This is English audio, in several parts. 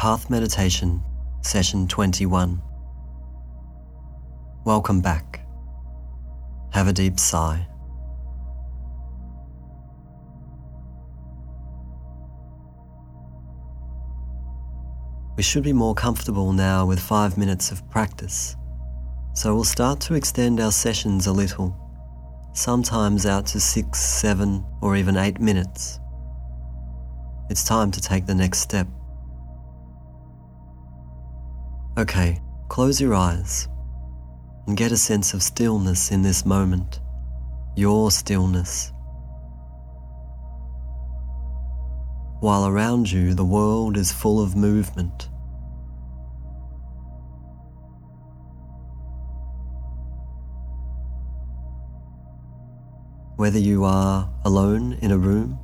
Path Meditation, Session 21. Welcome back. Have a deep sigh. We should be more comfortable now with five minutes of practice, so we'll start to extend our sessions a little, sometimes out to six, seven, or even eight minutes. It's time to take the next step. Okay, close your eyes and get a sense of stillness in this moment, your stillness. While around you the world is full of movement. Whether you are alone in a room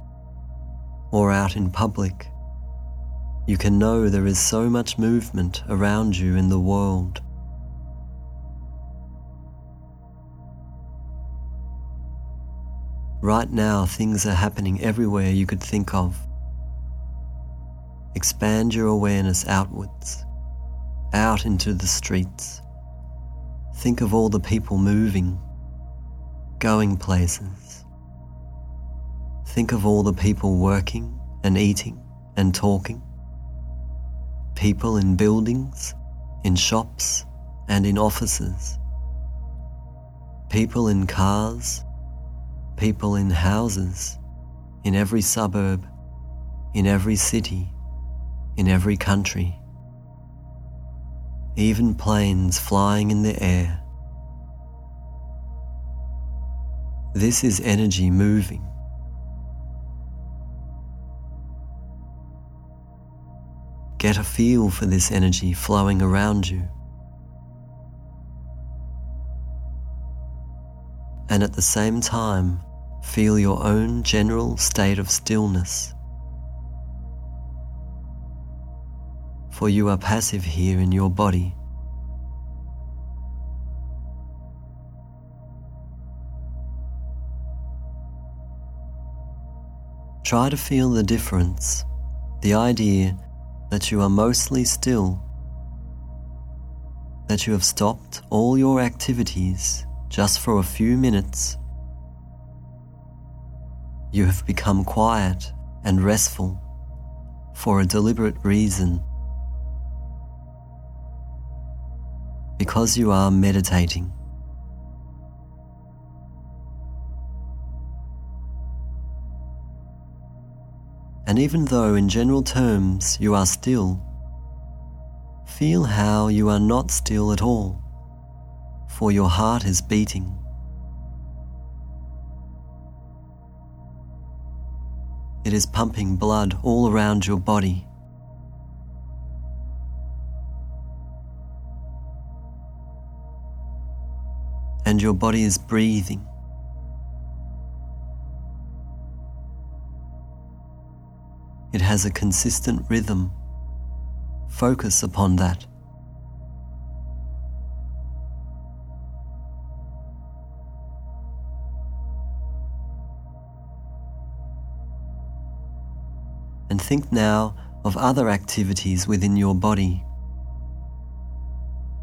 or out in public, you can know there is so much movement around you in the world. Right now, things are happening everywhere you could think of. Expand your awareness outwards, out into the streets. Think of all the people moving, going places. Think of all the people working and eating and talking people in buildings, in shops, and in offices, people in cars, people in houses, in every suburb, in every city, in every country, even planes flying in the air. This is energy moving. Get a feel for this energy flowing around you. And at the same time, feel your own general state of stillness. For you are passive here in your body. Try to feel the difference, the idea that you are mostly still, that you have stopped all your activities just for a few minutes. You have become quiet and restful for a deliberate reason. Because you are meditating. And even though in general terms you are still, feel how you are not still at all, for your heart is beating. It is pumping blood all around your body. And your body is breathing. It has a consistent rhythm. Focus upon that. And think now of other activities within your body.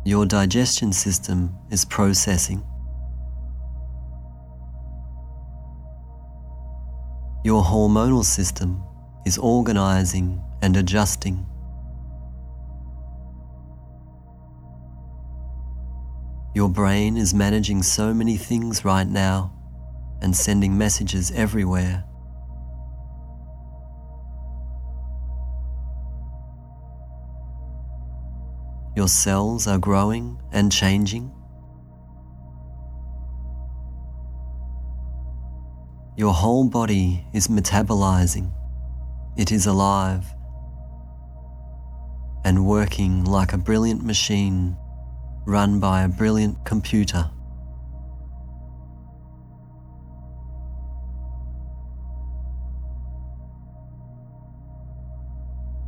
Your digestion system is processing. Your hormonal system is organizing and adjusting. Your brain is managing so many things right now and sending messages everywhere. Your cells are growing and changing. Your whole body is metabolizing. It is alive and working like a brilliant machine run by a brilliant computer.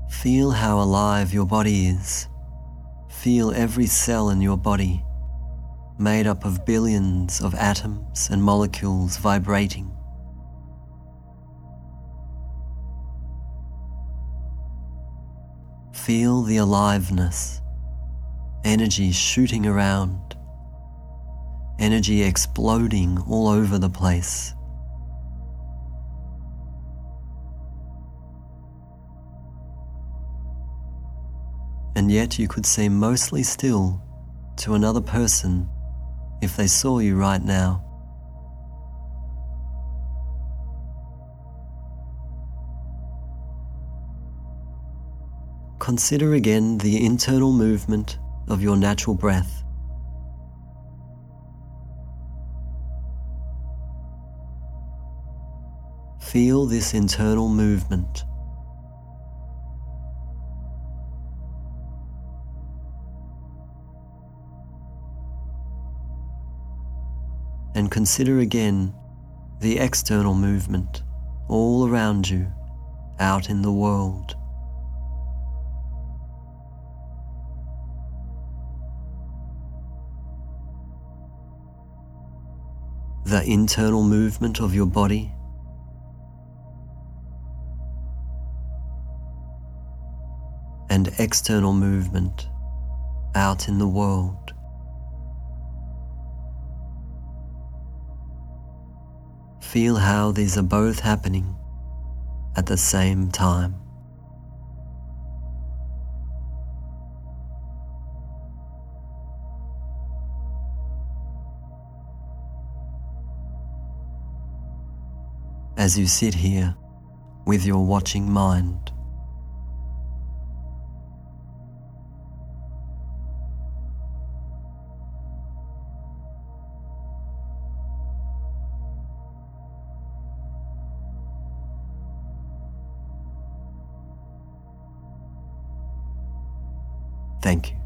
Feel how alive your body is. Feel every cell in your body, made up of billions of atoms and molecules vibrating. Feel the aliveness, energy shooting around, energy exploding all over the place. And yet you could seem mostly still to another person if they saw you right now. Consider again the internal movement of your natural breath. Feel this internal movement. And consider again the external movement all around you out in the world. The internal movement of your body. And external movement out in the world. Feel how these are both happening at the same time. As you sit here with your watching mind. Thank you.